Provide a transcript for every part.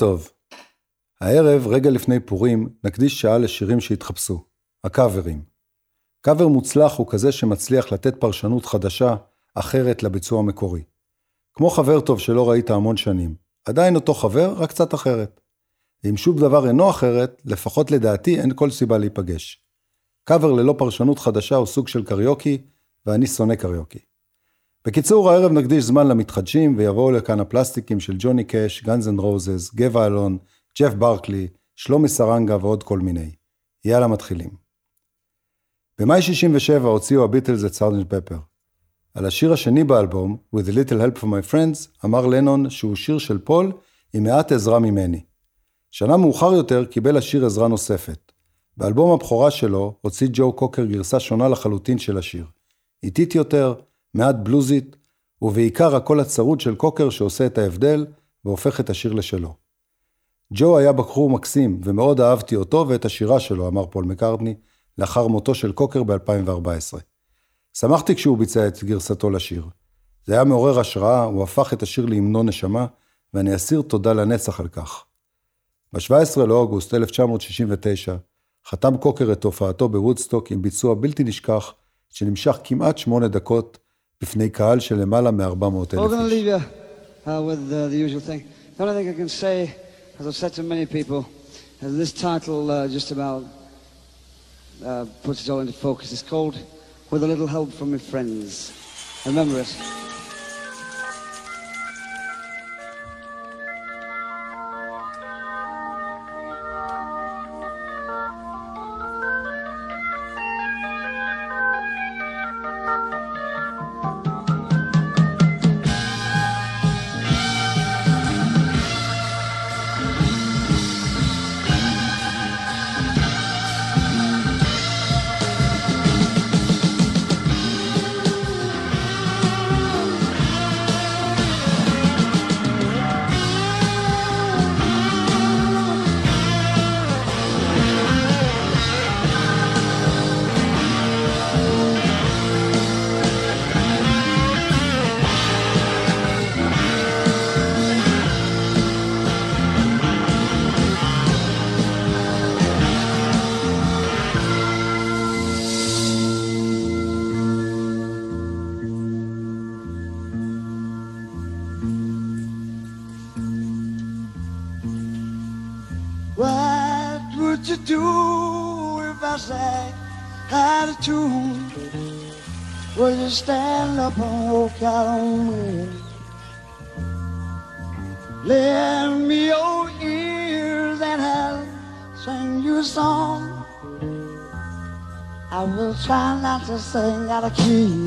טוב. הערב, רגע לפני פורים, נקדיש שעה לשירים שהתחפשו, הקאברים. קאבר מוצלח הוא כזה שמצליח לתת פרשנות חדשה, אחרת לביצוע המקורי. כמו חבר טוב שלא ראית המון שנים, עדיין אותו חבר, רק קצת אחרת. ואם שום דבר אינו אחרת, לפחות לדעתי אין כל סיבה להיפגש. קאבר ללא פרשנות חדשה הוא סוג של קריוקי, ואני שונא קריוקי. בקיצור, הערב נקדיש זמן למתחדשים, ויבואו לכאן הקלאסיקים של ג'וני קאש, Guns N' Roses, גבע אלון, ג'ף באקלי, שלומי סרנגה ועוד כל מיני. יאללה מתחילים. במאי 67 הוציאו הביטלס את Sgt. Pepper. על השיר השני באלבום, With a Little Help from My Friends, אמר לנון שהוא שיר של פול עם מעט עזרה ממני. שנה מאוחר יותר קיבל השיר עזרה נוספת. באלבום הבכורה שלו הוציא ג'ו קוקר גרסה שונה לחלוטין של השיר. איטית יותר, מעט בלוזית, ובעיקר הקול הצרוד של קוקר שעושה את ההבדל והופך את השיר לשלו. ג'ו היה בחור מקסים, ומאוד אהבתי אותו ואת השירה שלו, אמר פול מקארטני, לאחר מותו של קוקר ב-2014. שמחתי כשהוא ביצע את גרסתו לשיר. זה היה מעורר השראה, הוא הפך את השיר להמנון נשמה, ואני אסיר תודה לנצח על כך. ב-17 לאוגוסט 1969 חתם קוקר את הופעתו בוודסטוק עם ביצוע בלתי נשכח, שנמשך כמעט שמונה דקות בפני קהל של למעלה מ-400 אלף איש. as I've said to many people, this title uh, just about uh, puts it all into focus. It's called With a Little Help from My Friends. Remember it. Stand up and walk out on me. Lend me your ears and I'll sing you a song. I will try not to sing out of key.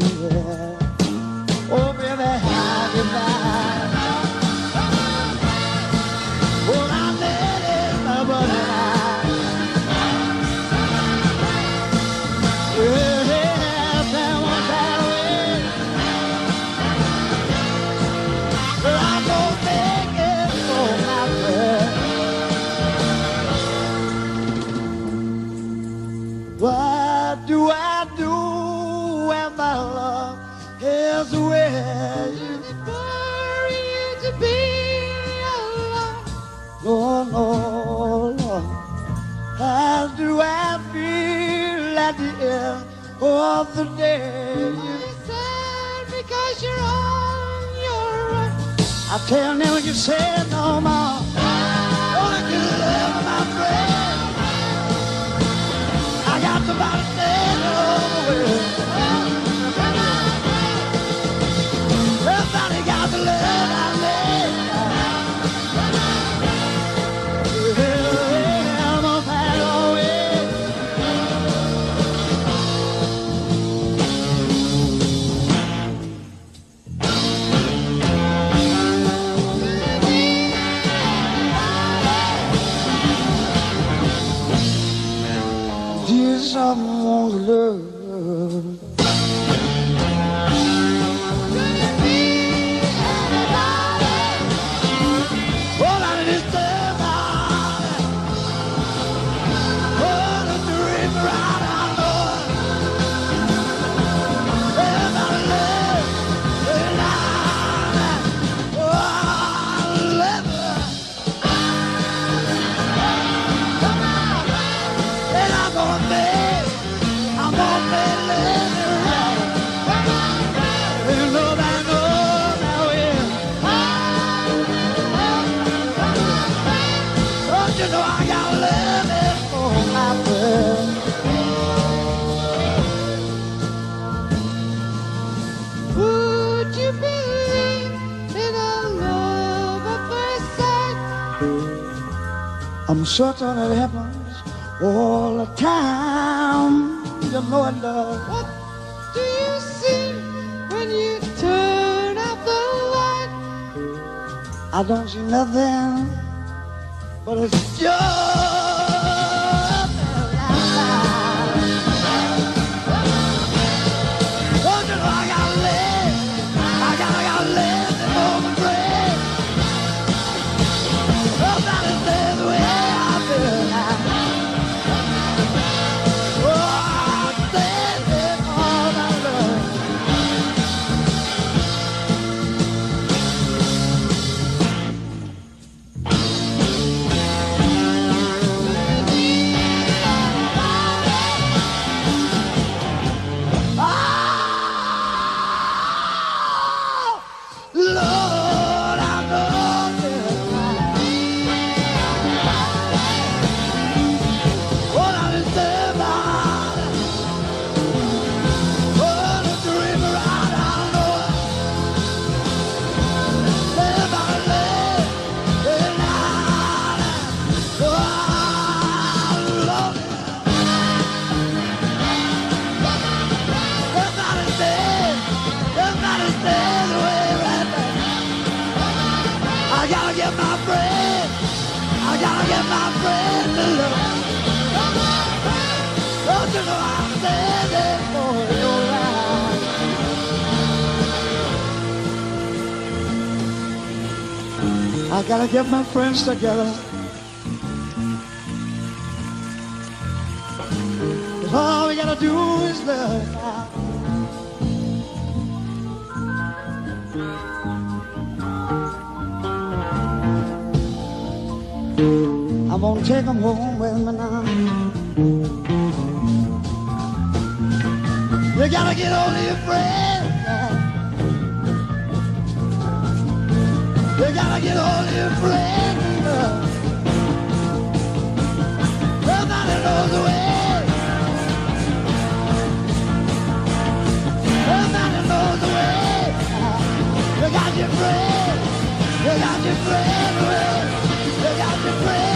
Oh, baby, how you the day. You're sad because you're on your own. I tell them you say Certain it happens all the time. You know it does. What do you see when you turn out the light? I don't see nothing, but it's just. I gotta get my friends together. Cause all we gotta do is love. I'm gonna take them home with me now. You gotta get of your friends. can only your friends. Well, not in all the way. Well, not in all the way. You got your friends. You got your friends. You got your friends.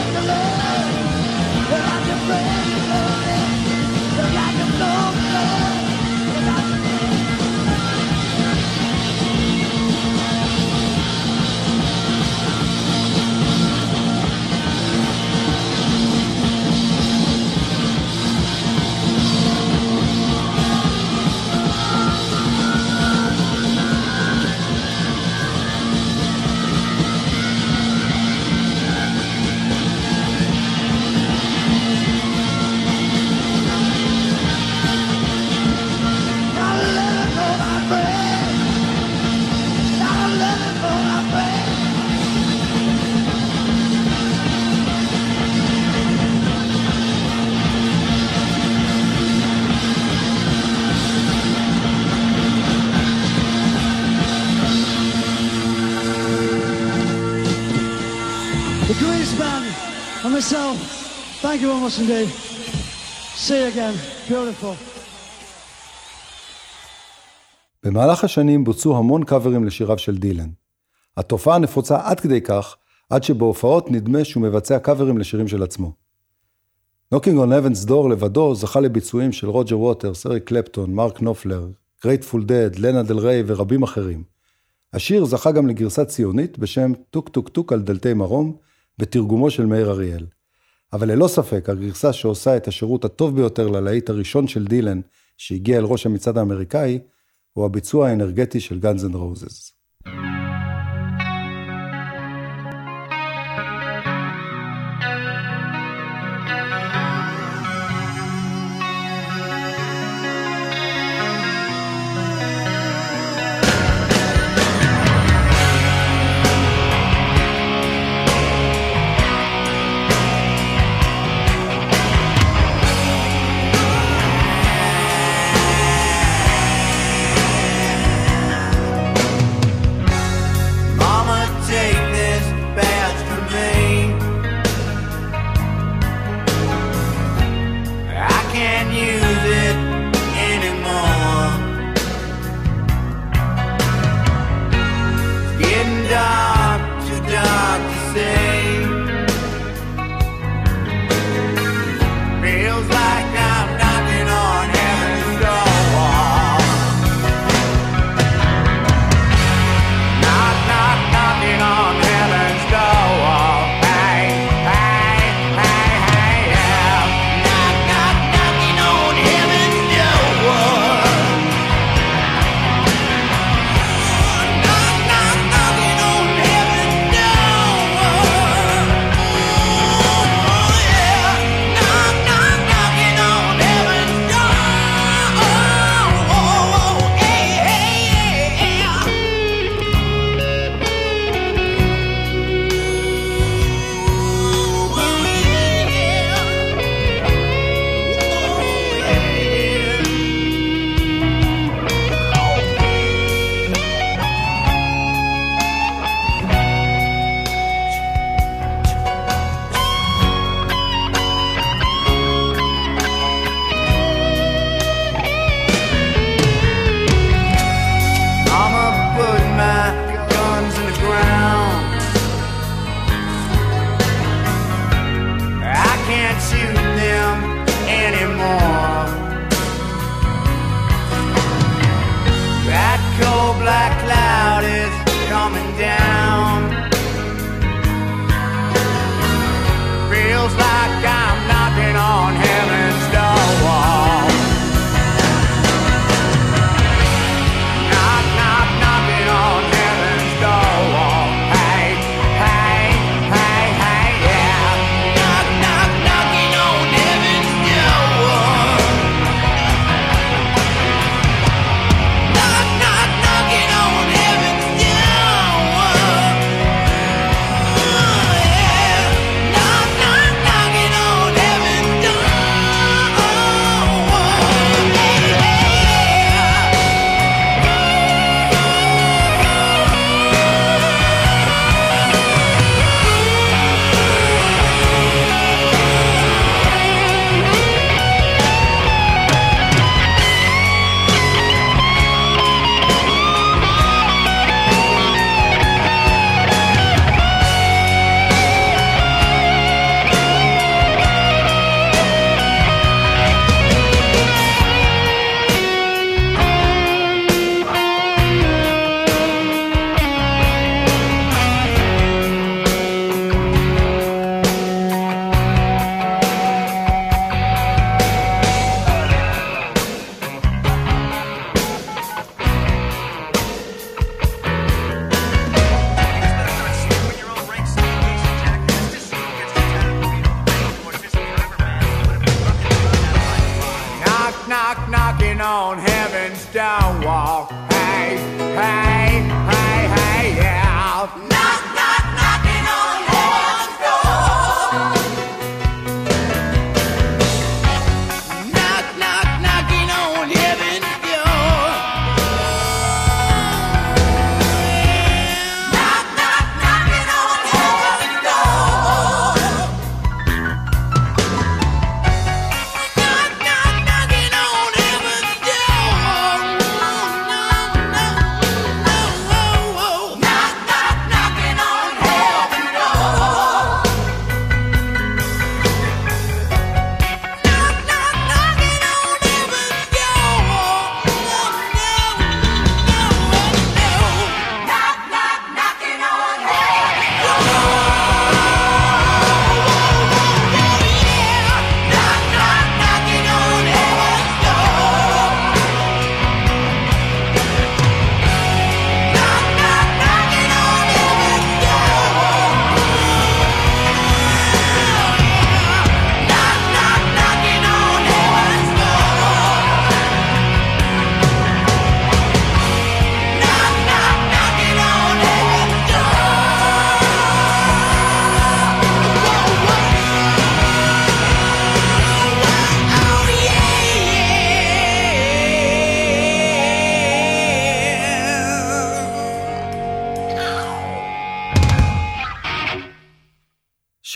Much indeed. See you again. Beautiful. במהלך השנים בוצעו המון קאברים לשיריו של דילן. התופעה נפוצה עד כדי כך, עד שבהופעות נדמה שהוא מבצע קאברים לשירים של עצמו. Knockin' on Heaven's Door לבדו זכה לביצועים של רוג'ר ווטרס, אריק קלפטון, מרק נופלר, Grateful Dead, לנה דל ריי ורבים אחרים. השיר זכה גם לגרסה ציונית בשם טוק טוק טוק על דלתי מרום, בתרגומו של מאיר אריאל. אבל ללא ספק, הגרסה שעושה את השירות הטוב ביותר ללהיט הראשון של דילן, שהגיע אל ראש המצעד האמריקאי, הוא הביצוע האנרגטי של Guns N' Roses.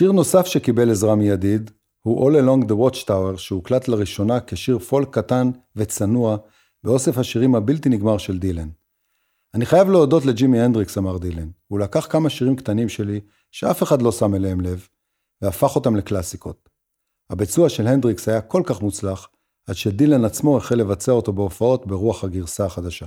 שיר נוסף שקיבל עזרה מידיד הוא All Along the Watchtower שהוקלט לראשונה כשיר פולק קטן וצנוע באוסף השירים הבלתי נגמר של דילן. אני חייב להודות לג'ימי הנדריקס, אמר דילן. הוא לקח כמה שירים קטנים שלי שאף אחד לא שם אליהם לב, והפך אותם לקלאסיקות. הביצוע של הנדריקס היה כל כך מוצלח, עד שדילן עצמו החל לבצע אותו בהופעות ברוח הגרסה החדשה.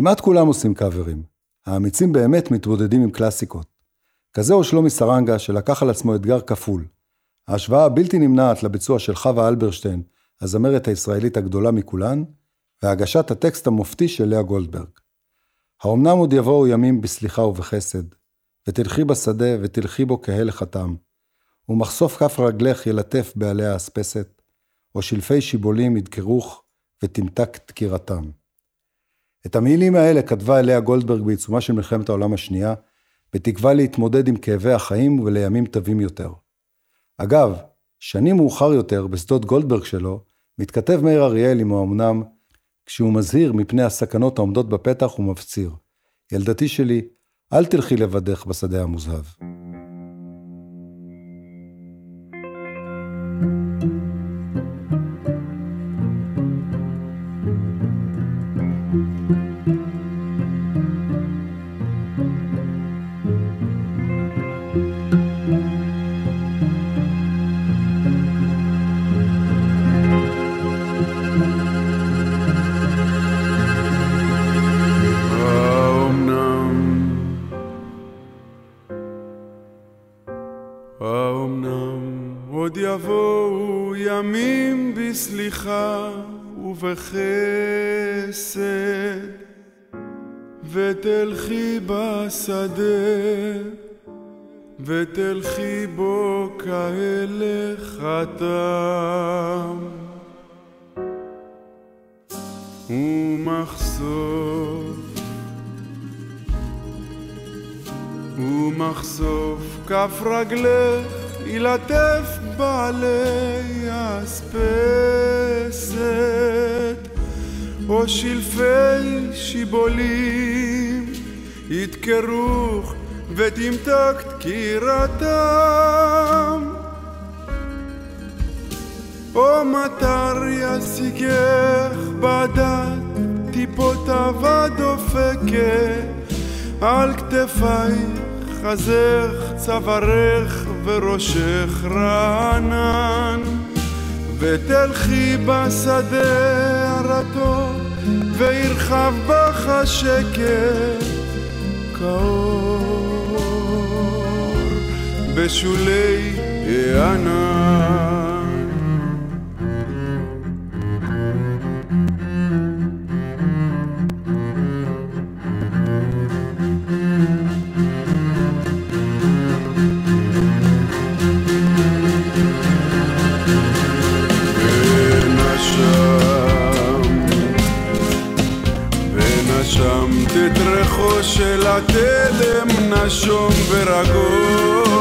כמעט כולם עושים קאברים. האמיצים באמת מתמודדים עם קלאסיקות. כזה הוא שלומי סרנגה, שלקח על עצמו אתגר כפול. ההשוואה הבלתי נמנעת לביצוע של חווה אלברשטיין, הזמרת הישראלית הגדולה מכולן, והגשת הטקסט המופתי של לאה גולדברג. האומנם עוד יבואו ימים בסליחה ובחסד, ותלכי בשדה ותלכי בו כהלך התם, ומחשוף כף רגלך ילטף בעלי האספסת, או שלפי שיבולים ידקרוך ותמתק דקירתם. את המילים האלה כתבה לאה גולדברג בעיצומה של מלחמת העולם השנייה, בתקווה להתמודד עם כאבי החיים ולימים טובים יותר. אגב, שנים מאוחר יותר, בשדות גולדברג שלו, מתכתב מאיר אריאל עם האומנם, כשהוא מזהיר מפני הסכנות העומדות בפתח ומפציר. ילדתי שלי, אל תלכי לבדך בשדה המוזהב. ותלכי בו כהלך התם ומחשוף ומחשוף כף רגלך ילטף בעלי אספסת. או שלפי שיבולים ידקרוך ותמתק דקירתם או מטר ישיגך בדת טיפות אבד דופקת על כתפייך חזך צווארך וראשך רענן. ותלכי בשדה הרטוב וירחב בך השקט כאור בשולי הענן ונשם, ונשמת את ריחו של התלם נשום ורגוע,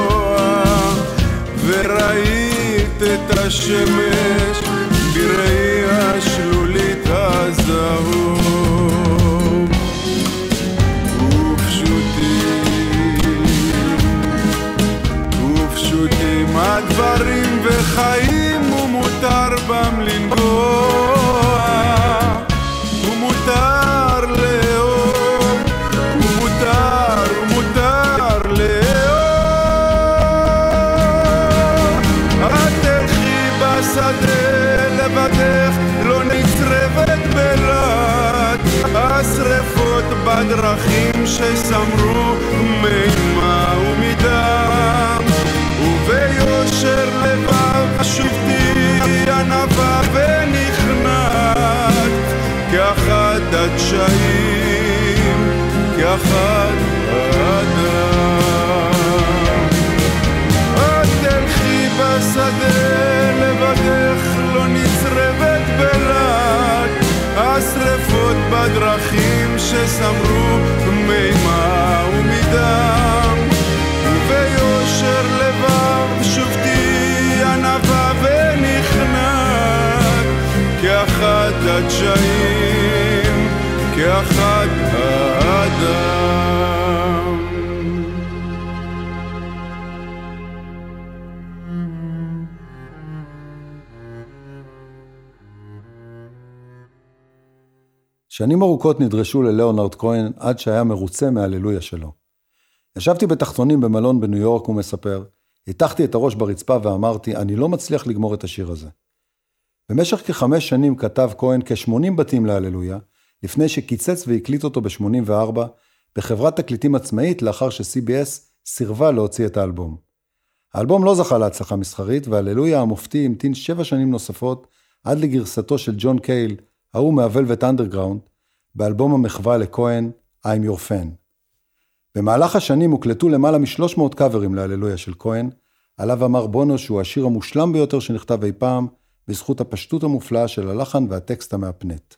וראית את השמש בראי השלולית הזהוב. ופשוטים ופשוטים הדברים וחיים כאחד האדם את תלכי בשדה לבדך לא נצרבת בלעד. השרפות בדרכים שסמרו מימה ומדם. וביושר לבב שובתי ענווה ונכנעת כאחד הדשאים שנים ארוכות נדרשו ללאונרד כהן עד שהיה מרוצה מהללויה שלו. ישבתי בתחתונים במלון בניו יורק, הוא מספר, הטחתי את הראש ברצפה ואמרתי, אני לא מצליח לגמור את השיר הזה. במשך כחמש שנים כתב כהן כ-80 בתים להללויה, לפני שקיצץ והקליט אותו ב-84 בחברת תקליטים עצמאית לאחר ש-CBS סירבה להוציא את האלבום. האלבום לא זכה להצלחה מסחרית, והללויה המופתי המתין שבע שנים נוספות עד לגרסתו של ג'ון קייל, ההוא מה Velvet Underground, באלבום המחווה לכהן, I'm Your Fan. במהלך השנים הוקלטו למעלה מ-300 קאברים להללויה של כהן, עליו אמר בונו שהוא השיר המושלם ביותר שנכתב אי פעם, בזכות הפשטות המופלאה של הלחן והטקסט המהפנט.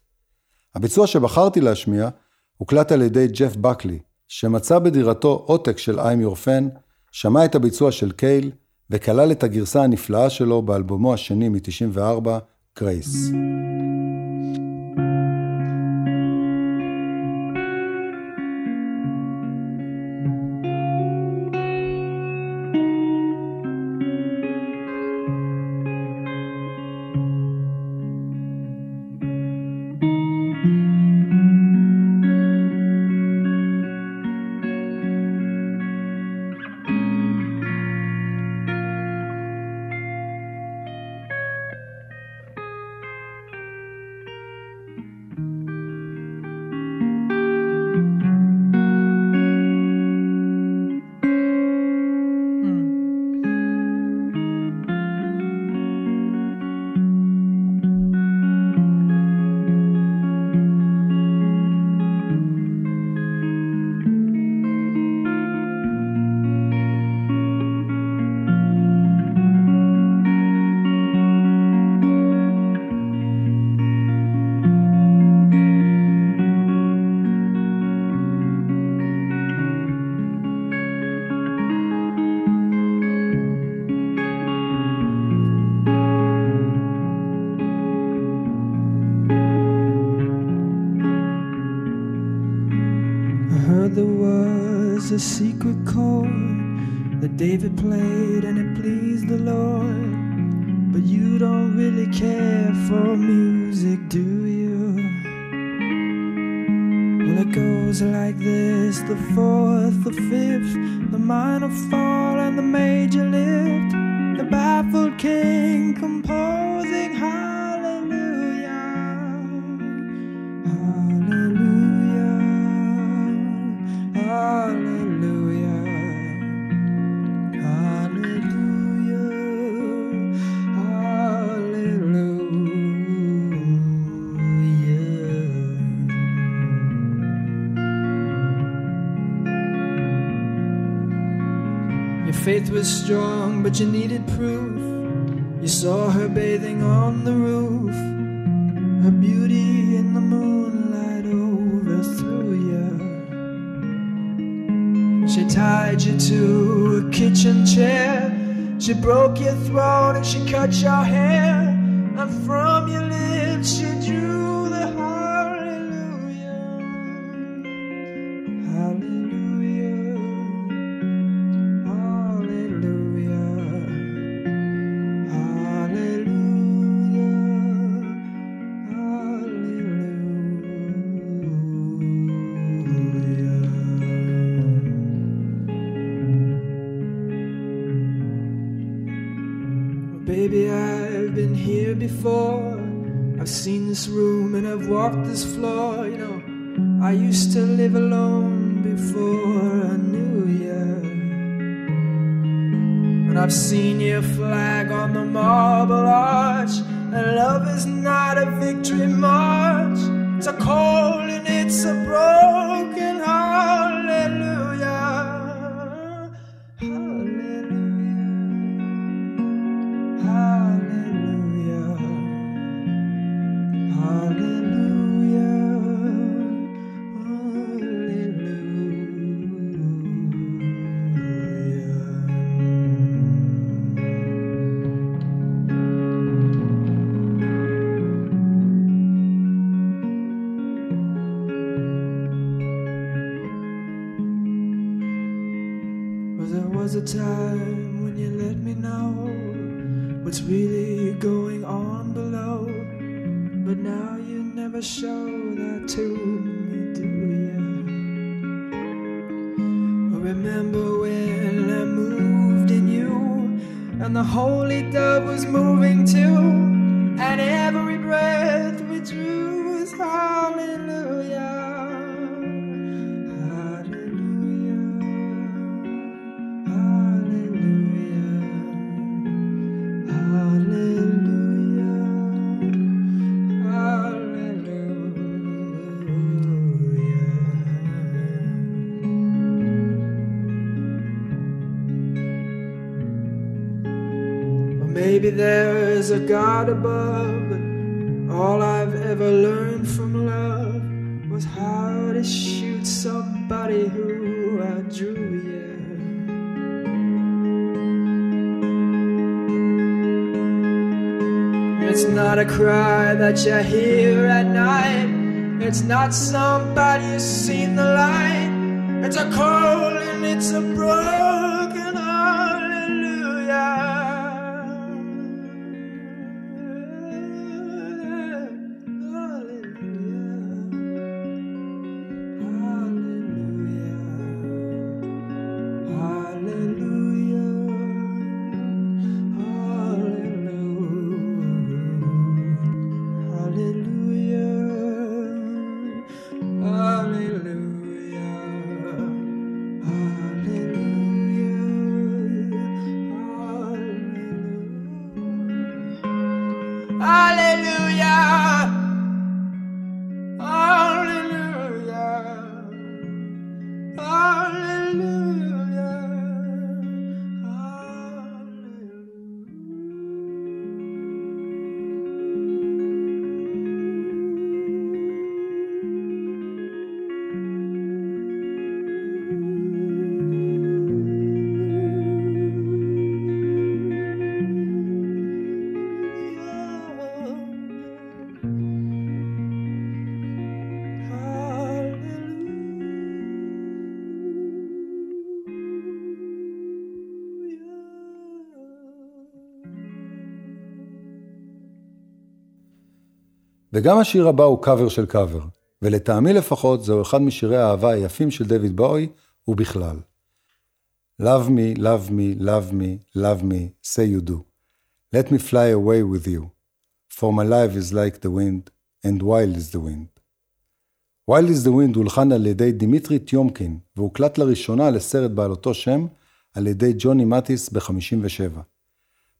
הביצוע שבחרתי להשמיע הוקלט על ידי ג'ף באקלי, שמצא בדירתו עותק של I'm Your Fan, שמע את הביצוע של קייל, וכלל את הגרסה הנפלאה שלו באלבומו השני מ-94, גרייס. put your hand. This room and I've walked this floor. You know, I used to live alone before I knew you. And I've seen your flag on the marble arch. And love is not a victory march. Show that to me, do you? Remember when I moved in you, and the holy dove was moving a God above, but all I've ever learned from love was how to shoot somebody who I drew, yeah. It's not a cry that you hear at night. It's not somebody who's seen the light. It's a call and it's a broken וגם השיר הבא הוא קאבר של קאבר, ולטעמי לפחות זהו אחד משירי האהבה היפים של דויד בואי, ובכלל. Love me, love me, love me, love me, say you do. Let me fly away with you. For my life is like the wind, and wild is the wind. Wild is the wind הולחן על ידי דימיטרי טיומקין, והוקלט לראשונה לסרט בעל אותו שם על ידי ג'וני מטיס ב-57.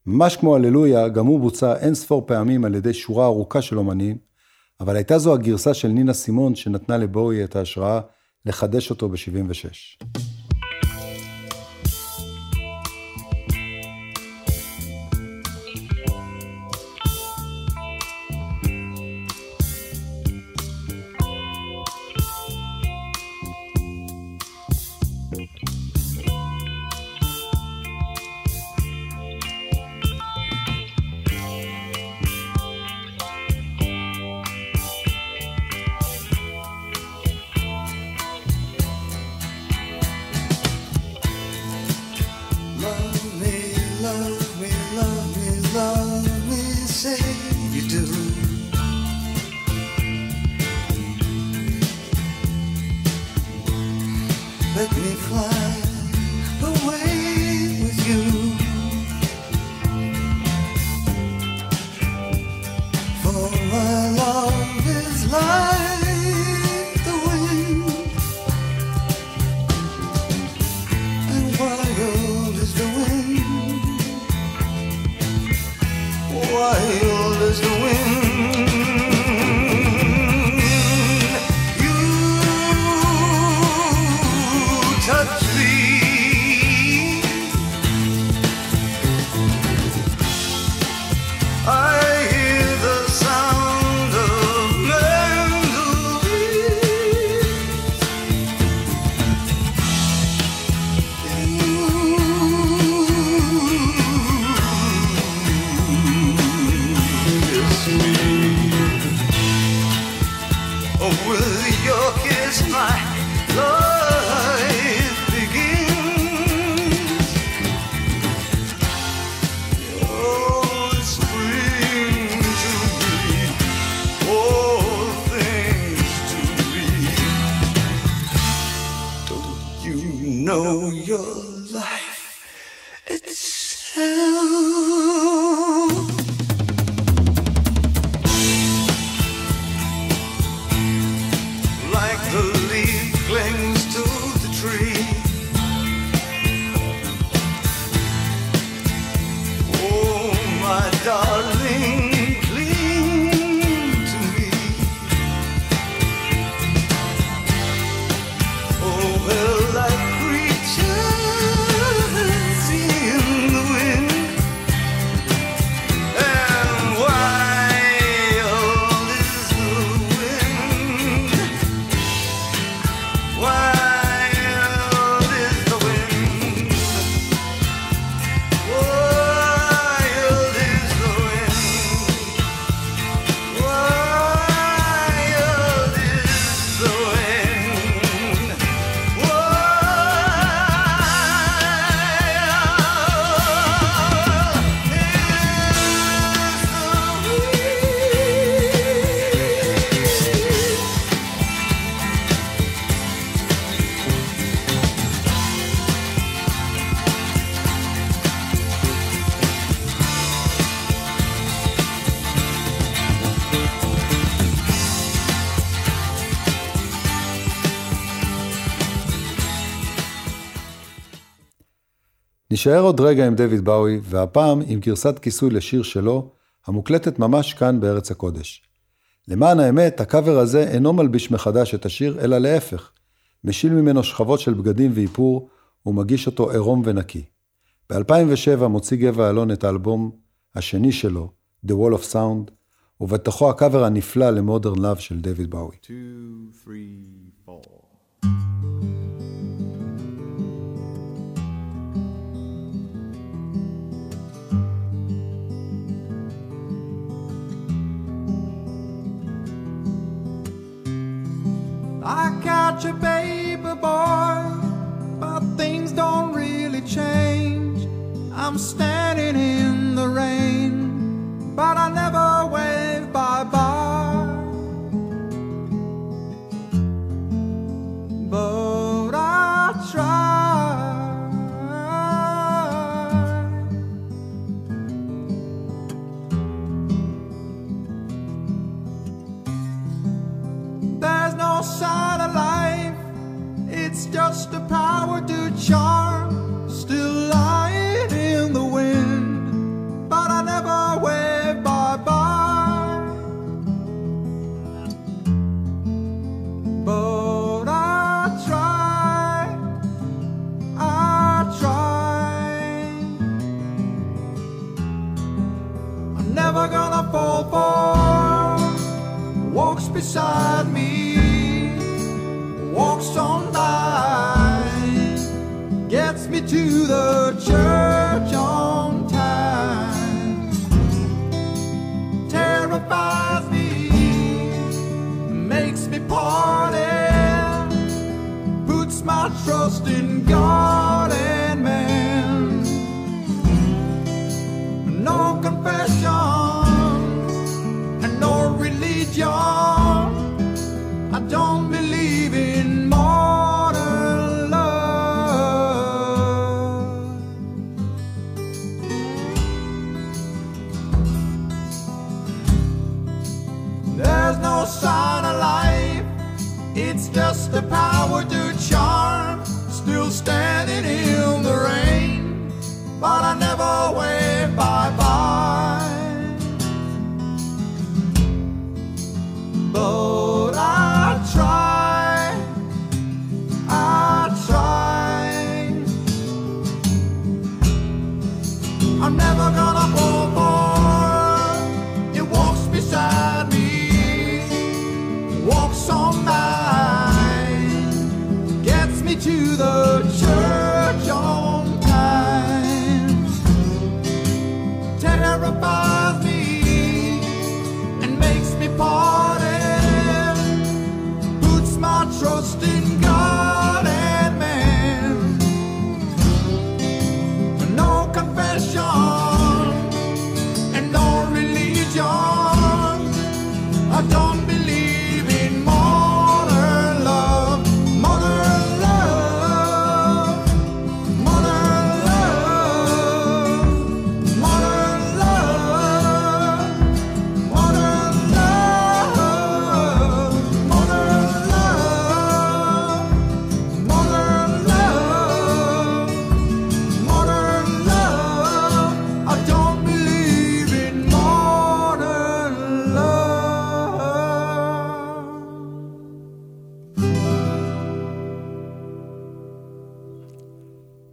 ממש כמו הללויה, גם הוא בוצע אין ספור פעמים על ידי שורה ארוכה של אומנים, אבל הייתה זו הגרסה של נינה סימון שנתנה לבואי את ההשראה לחדש אותו ב-76. was the wind. נשאר עוד רגע עם דויד באוי, והפעם עם גרסת כיסוי לשיר שלו, המוקלטת ממש כאן בארץ הקודש. למען האמת, הקאבר הזה אינו מלביש מחדש את השיר, אלא להפך. משיל ממנו שכבות של בגדים ואיפור, ומגיש אותו עירום ונקי. ב-2007 מוציא גבע אלון את האלבום השני שלו, The Wall of Sound, ובתוכו הקאבר הנפלא ל-Modern Love של דויד באוי. Two, three, four. I'm standing in the rain, but I never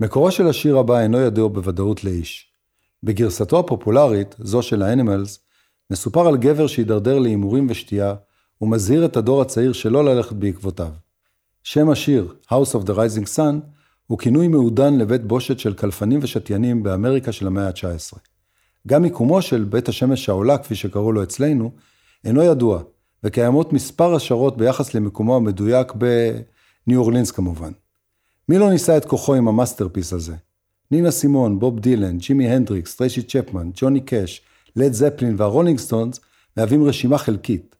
מקורו של השיר הבא אינו ידוע בוודאות לאיש. בגרסתו הפופולרית, זו של האנימלס, מסופר על גבר שהידרדר להימורים ושתייה, ומזהיר את הדור הצעיר שלא ללכת בעקבותיו. שם השיר, House of the Rising Sun, הוא כינוי מעודן לבית בושת של קלפנים ושתיינים באמריקה של המאה ה-19. גם מיקומו של בית השמש העולה, כפי שקראו לו אצלנו, אינו ידוע, וקיימות מספר השערות ביחס למיקומו המדויק בניו אורלינס כמובן. מי לא ניסה את כוחו עם ה masterpiece הזה? נינה סימון, בוב דילן, ג'ימי הנדריקס, טריישי צ'פמן, ג'וני קאש, לד זפלין והרולינג סטונס מהווים רשימה חלקית.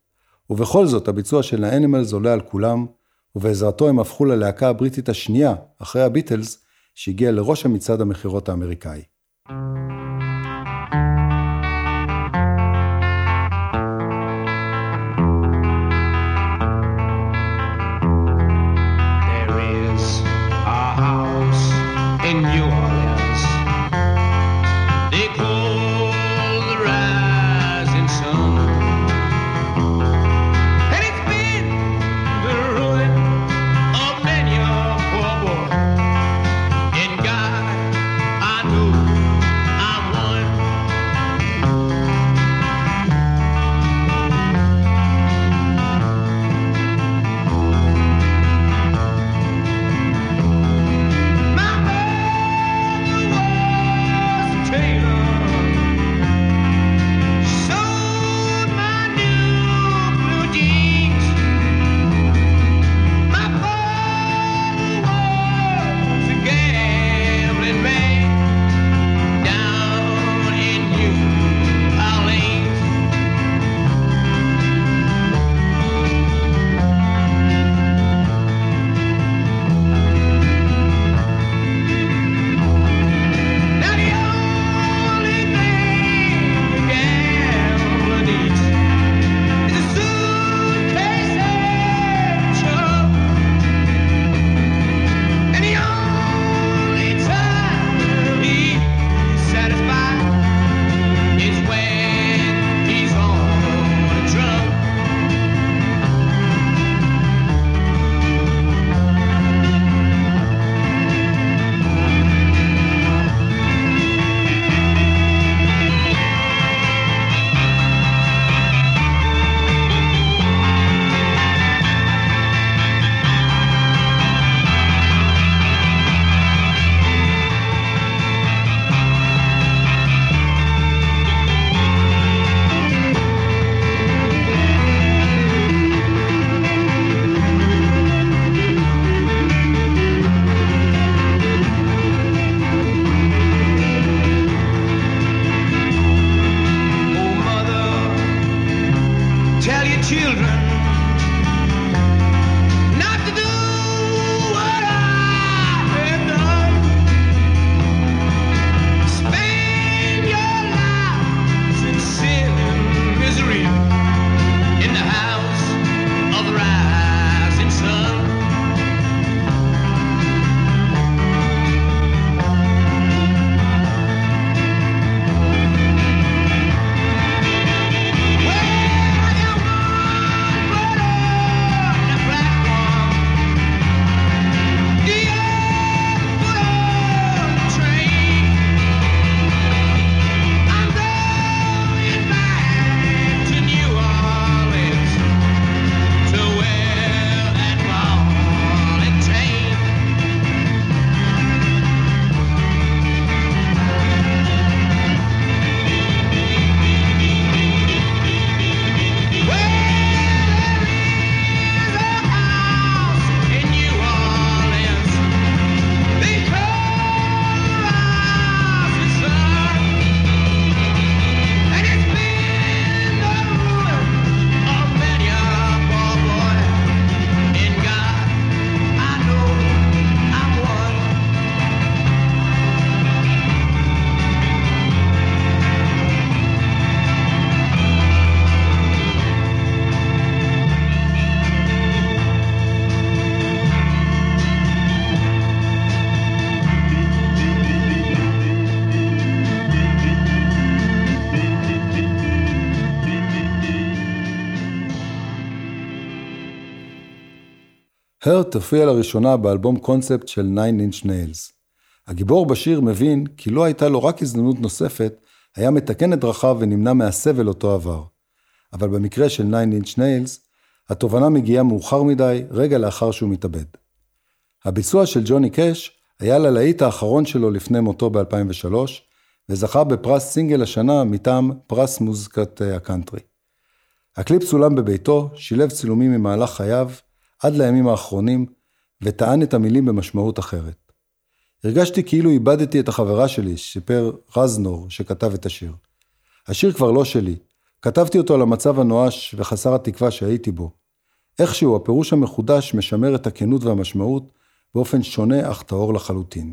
ובכל זאת, הביצוע של האנימלס עולה על כולם, ובעזרתו הם הפכו ללהקה הבריטית השנייה, אחרי הביטלס, שהגיעה לראש המצעד המכירות האמריקאי. There is Hurt הופיע לראשונה באלבום קונספט של 9 Inch Nails. הגיבור בשיר מבין כי לא הייתה לו רק הזדמנות נוספת, היה מתקן את דרכיו ונמנע מהסבל אותו עבר. אבל במקרה של 9 Inch Nails, התובנה מגיעה מאוחר מדי, רגע לאחר שהוא מתאבד. הביצוע של ג'וני קאש היה ללהיט האחרון שלו לפני מותו ב-2003, וזכה בפרס סינגל השנה מטעם פרס מוזיקת אה, הקאנטרי. הקליפ צולם בביתו, שילב צילומים ממהלך חייו, עד לימים האחרונים, וטען את המילים במשמעות אחרת. הרגשתי כאילו איבדתי את החברה שלי, סיפר רזנור, שכתב את השיר. השיר כבר לא שלי, כתבתי אותו על המצב הנואש וחסר התקווה שהייתי בו. איכשהו הפירוש המחודש משמר את הכנות והמשמעות באופן שונה אך טהור לחלוטין.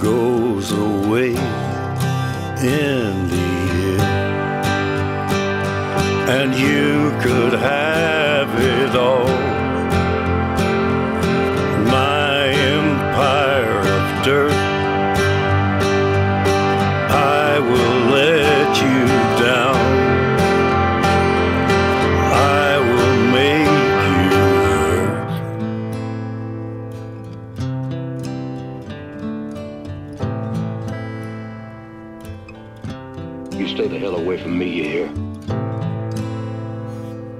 goes away in the end. And you could have it all. My empire of dirt.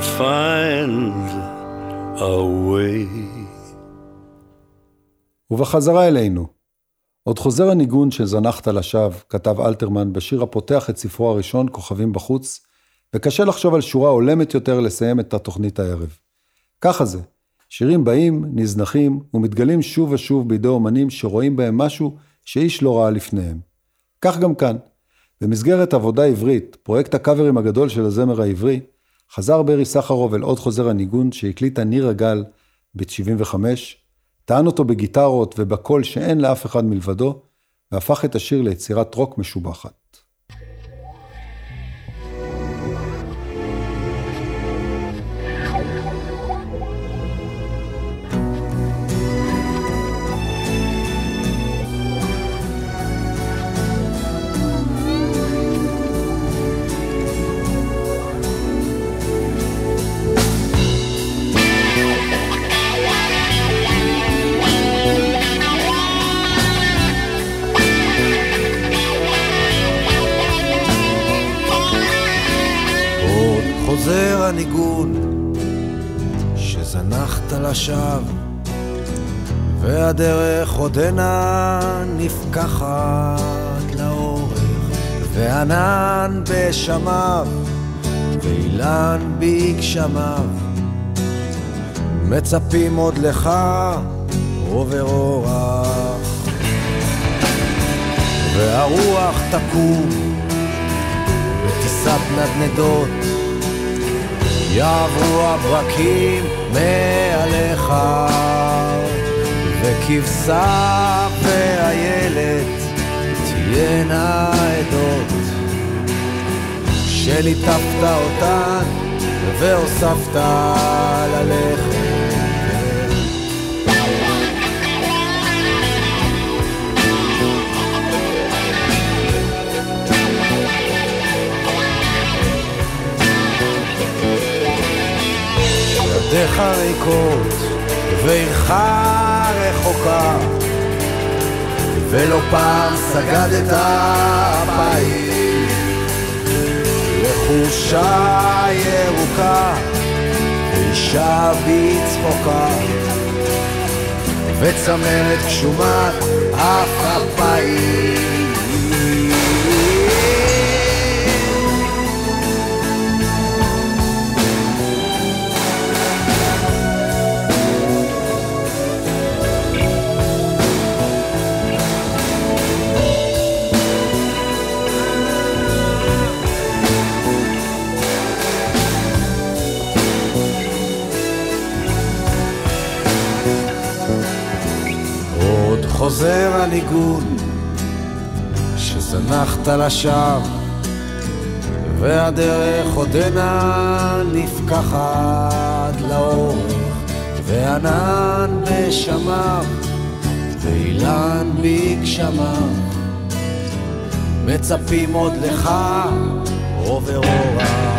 would find a way. ובחזרה אלינו. עוד חוזר הניגון שזנחת לשווא, כתב אלתרמן בשיר הפותח את ספרו הראשון, כוכבים בחוץ, וקשה לחשוב על שורה הולמת יותר לסיים את התוכנית הערב. ככה זה, שירים באים, נזנחים, ומתגלים שוב ושוב בידי אומנים שרואים בהם משהו שאיש לא ראה לפניהם. כך גם כאן. במסגרת עבודה עברית, פרויקט הקאברים הגדול של הזמר העברי, חזר ברי סחרוב אל עוד חוזר הניגון שהקליטה נירה גל ב-75, טען אותו בגיטרות ובקול שאין לאף אחד מלבדו, והפך את השיר ליצירת רוק משובחת. חוזר הניגון שזנחת לשווא והדרך עודנה נפקחת לאורך וענן בשמיו ואילן בגשמיו. מצפים עוד לך עובר אורח והרוח תקום בטיסת נדנדות יעברו הברקים מעליך וכבשה ואיילת תהיינה עדות. שליטפת אותן והוספת ללכת ידיך ריקות ועירך רחוקה ולא פעם סגדת פעיל לחושה ירוקה ואישה בצחוקה. וצמרת גשומת אף אפיים חוזר הניגון שזנחת לשווא והדרך עודנה נפקחת לאורך וענן בשמיו ואילן בגשמיו. מצפים עוד לך עובר אורח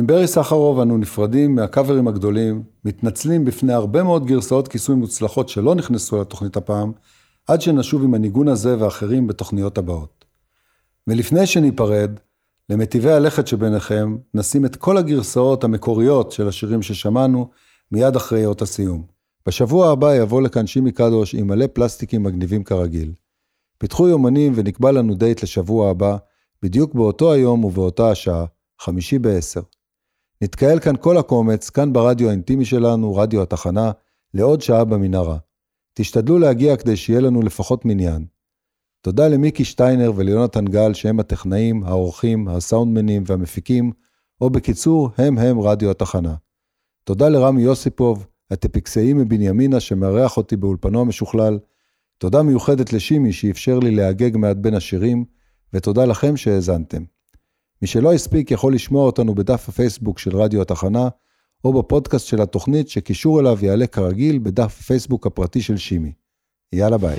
ועם ברי סחרוב אנו נפרדים מהקאברים הגדולים, מתנצלים בפני הרבה מאוד גרסאות כיסוי מוצלחות שלא נכנסו לתוכנית הפעם, עד שנשוב עם הניגון הזה ואחרים בתוכניות הבאות. ולפני שניפרד, למטיבי הלכת שביניכם, נשים את כל הגרסאות המקוריות של השירים ששמענו, מיד אחרי אות הסיום. בשבוע הבא יבוא לכאן שימי קדוש עם מלא פלסטיקים מגניבים כרגיל. פיתחו יומנים ונקבע לנו דייט לשבוע הבא, בדיוק באותו היום ובאותה השעה, חמישי בעשר. נתקהל כאן כל הקומץ, כאן ברדיו האינטימי שלנו, רדיו התחנה, לעוד שעה במנהרה. תשתדלו להגיע כדי שיהיה לנו לפחות מניין. תודה למיקי שטיינר וליונתן גל שהם הטכנאים, העורכים, הסאונדמנים והמפיקים, או בקיצור, הם הם רדיו התחנה. תודה לרמי יוסיפוב, הטפיקסאי מבנימינה שמארח אותי באולפנו המשוכלל. תודה מיוחדת לשימי שאפשר לי להגג מעט בין השירים, ותודה לכם שהאזנתם. מי שלא הספיק יכול לשמוע אותנו בדף הפייסבוק של רדיו התחנה, או בפודקאסט של התוכנית שקישור אליו יעלה כרגיל בדף הפייסבוק הפרטי של שימי. יאללה ביי.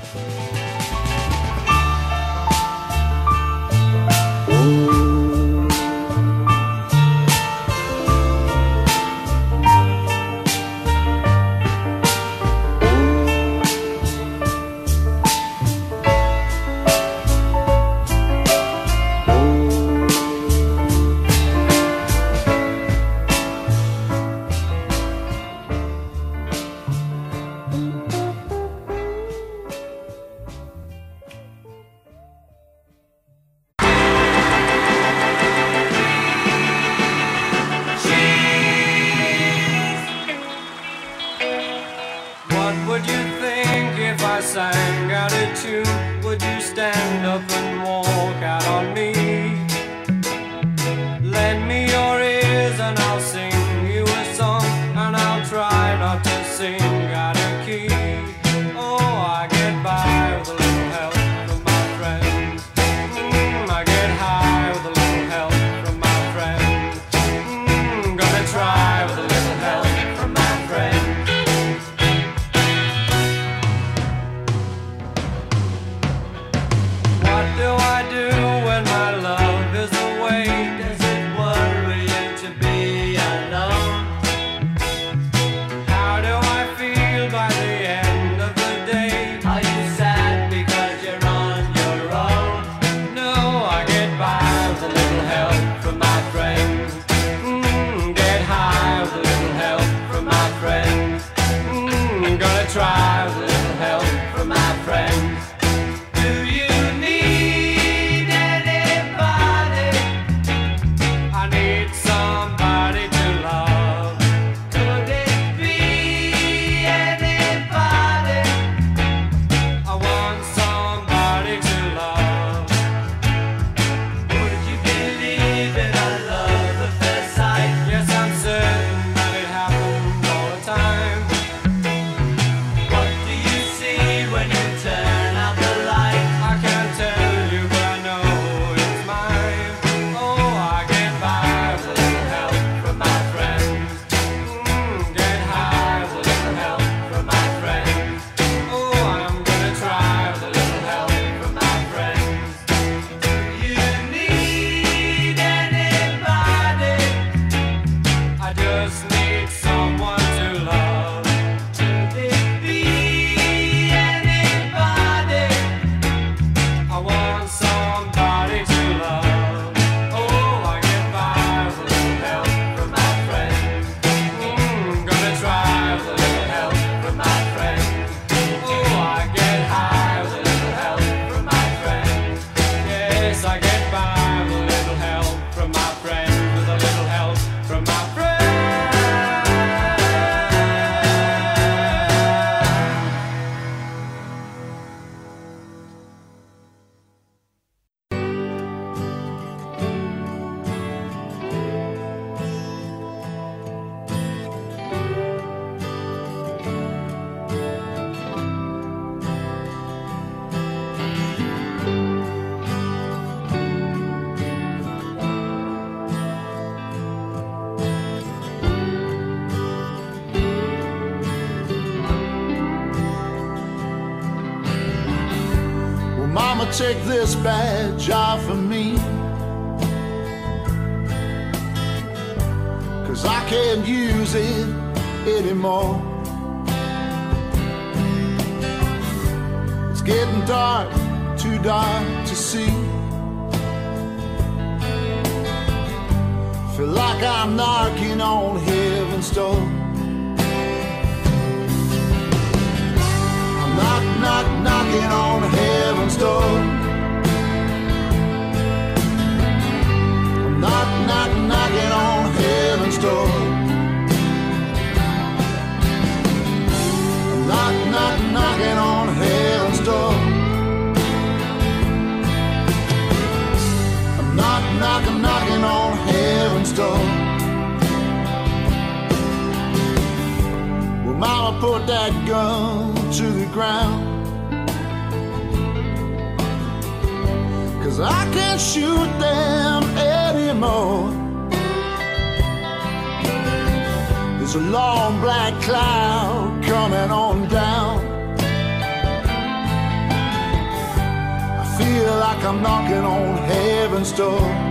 This badge of me. Cause I can't use it anymore. It's getting dark, too dark to see. Feel like I'm knocking on heaven's door. Knock, knock, knocking on heaven's door. Door. Well, Mama put that gun to the ground. Cause I can't shoot them anymore. There's a long black cloud coming on down. I feel like I'm knocking on heaven's door.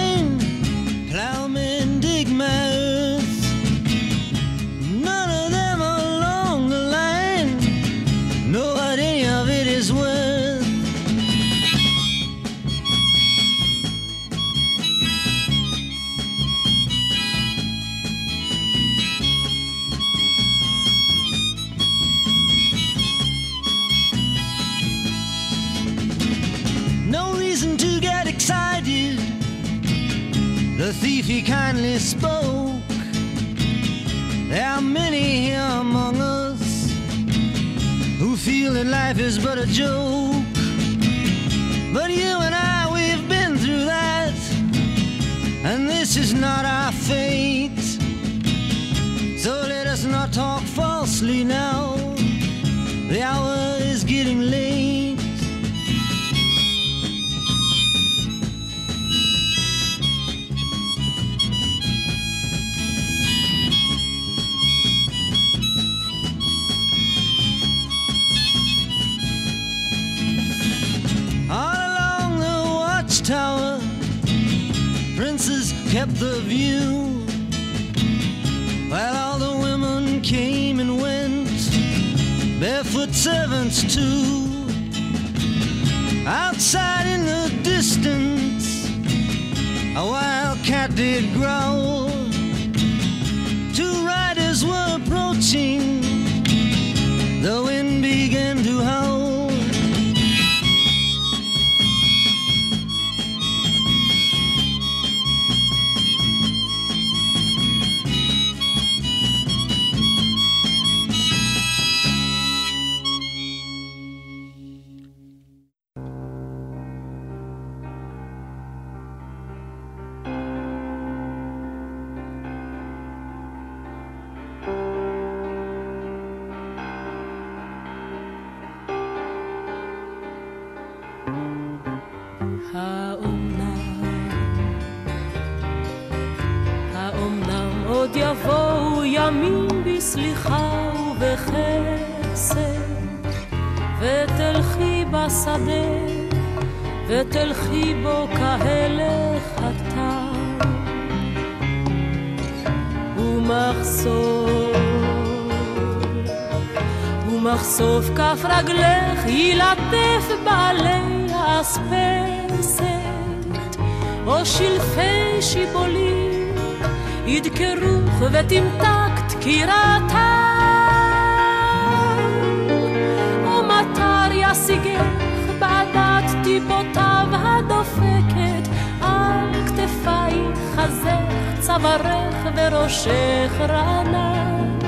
צווארך וראשך רענן.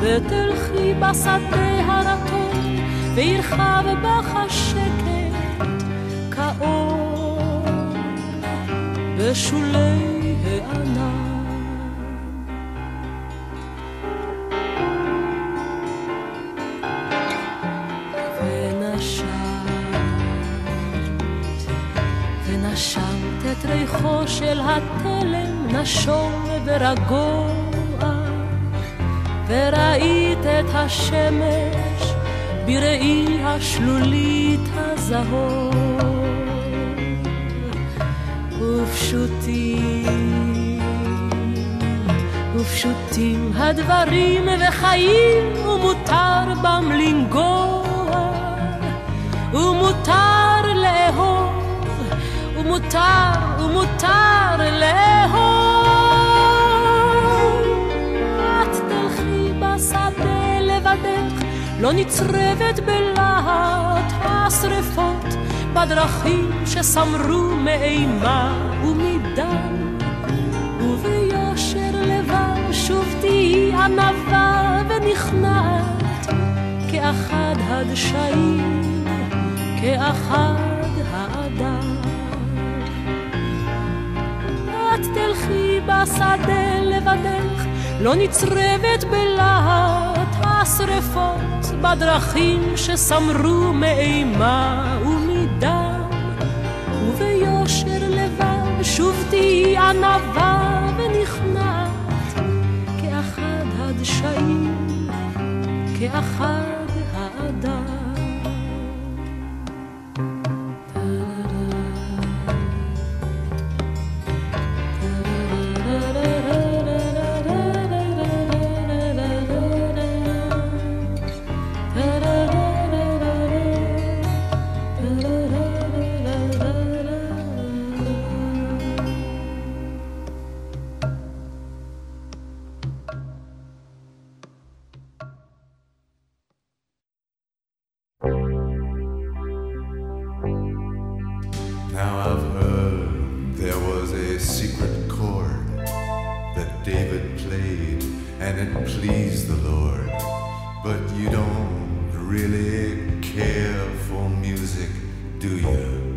ותלכי בשדה הרטון, וירחב בך השקט כאור בשולי הענן. ונשמת את ריחו של התלם נשום ורגוע וראית את השמש בראי השלולית הזהוב ופשוטים ופשוטים הדברים וחיים ומותר בם לנגוע ומותר לאהוב ומותר ומותר לאהוב לא נצרבת בלהט השרפות בדרכים שסמרו מאימה ומדם. וביושר לבב שוב תהי ענווה ונכנעת כאחד הדשאים כאחד האדם. את תלכי בשדה לבדך לא נצרבת בלהט השרפות בדרכים שסמרו מאימה ומדם וביושר לבב שוב תהי ענווה ונכנעת כאחד הדשאים כאחד music, do you?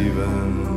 Even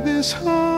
this hungriness.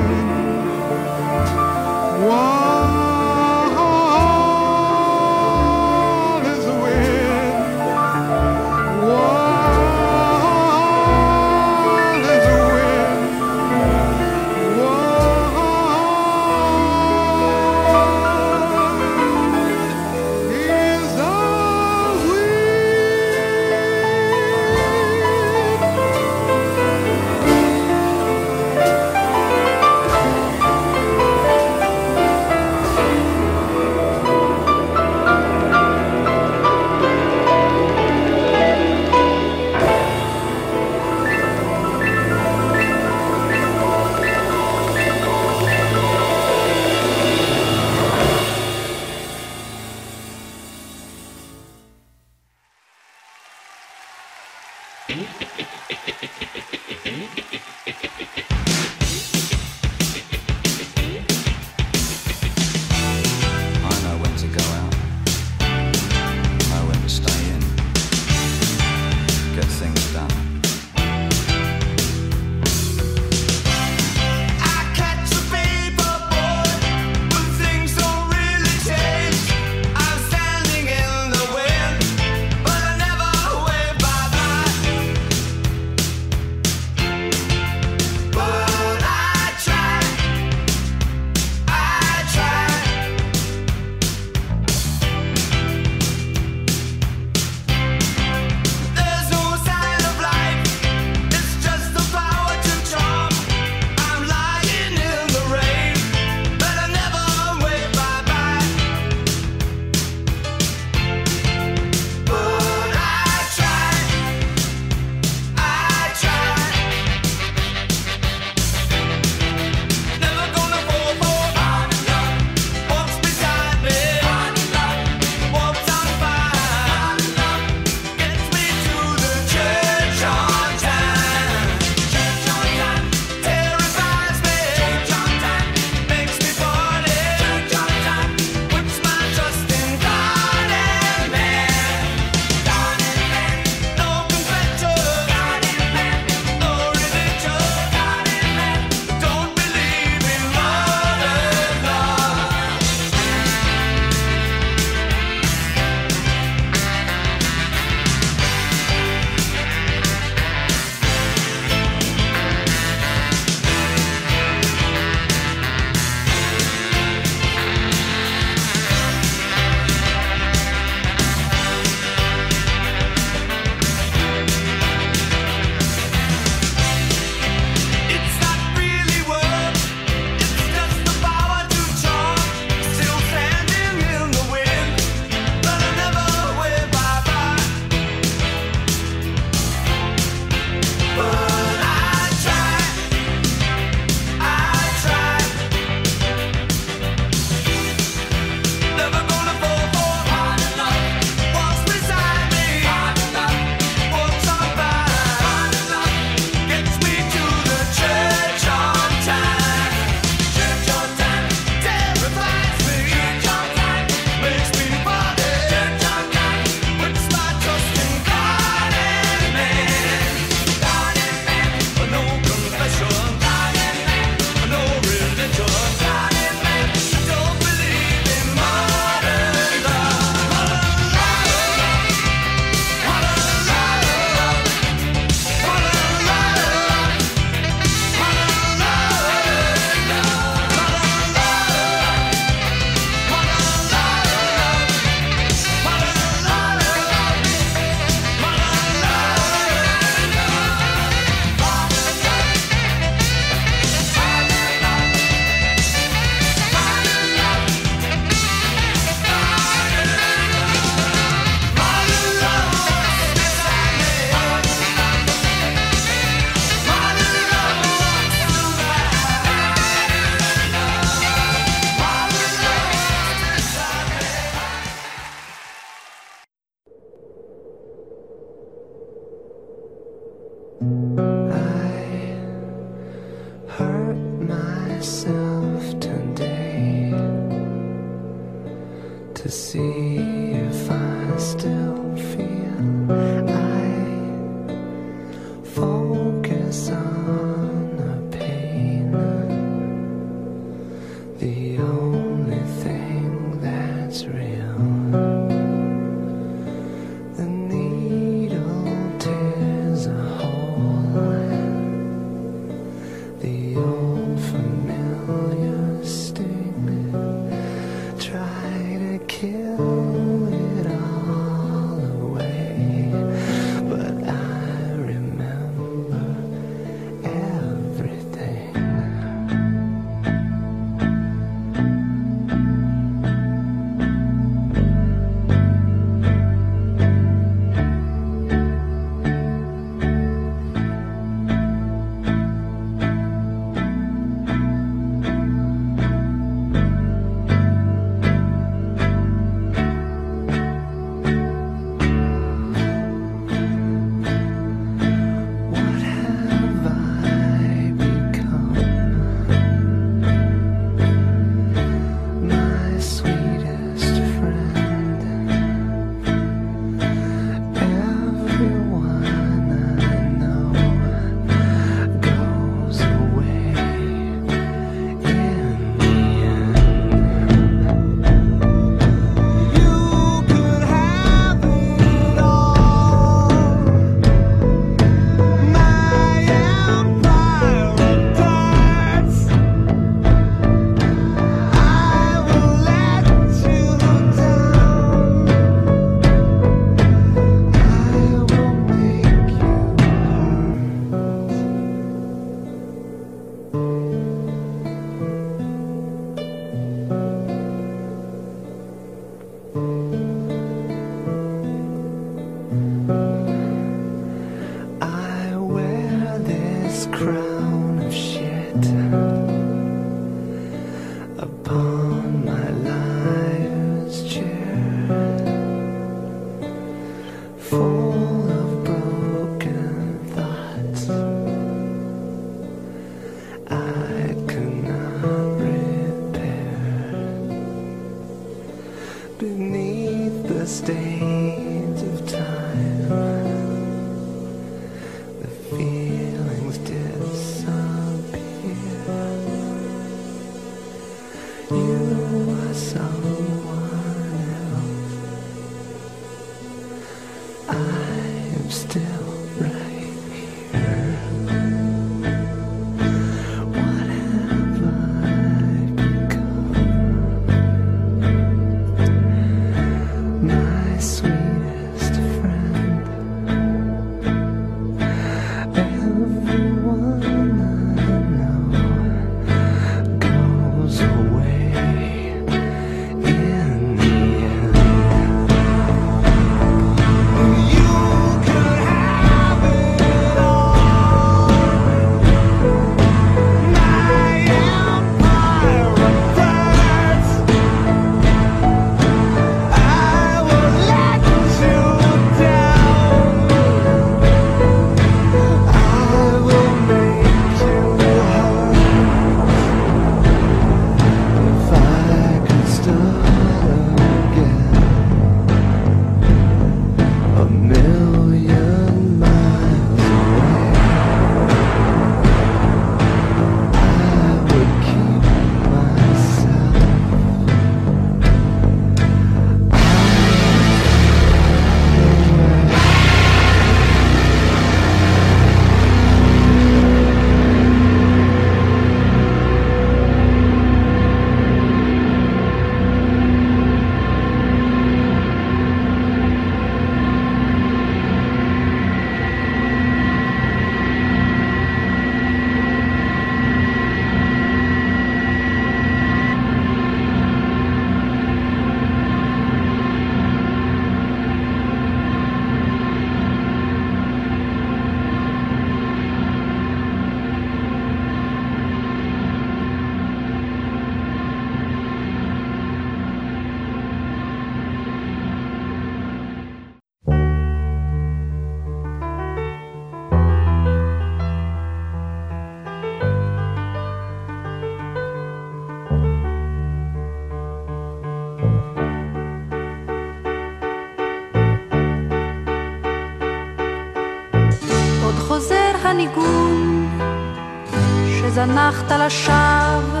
שזנחת לשווא,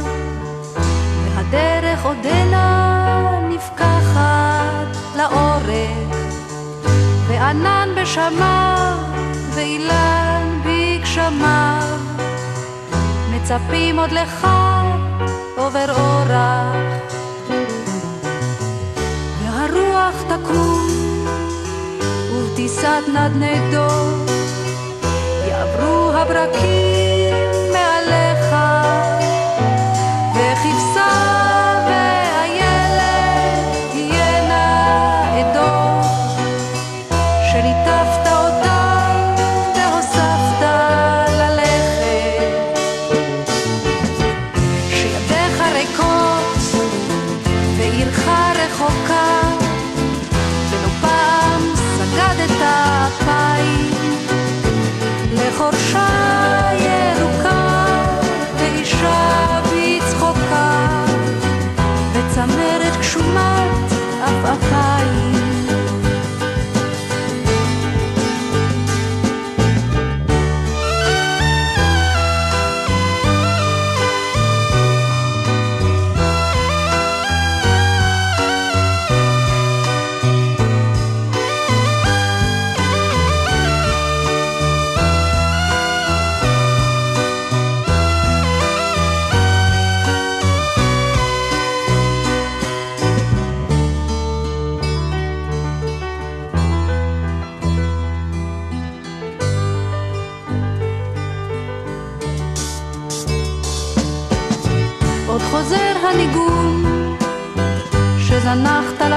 והדרך עודנה נפקחת לאורך, וענן בשמיו, ואילן בגשמיו, מצפים עוד לך עובר אורח, והרוח תקום, ובטיסת נדנדות יעברו הברקים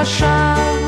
עוד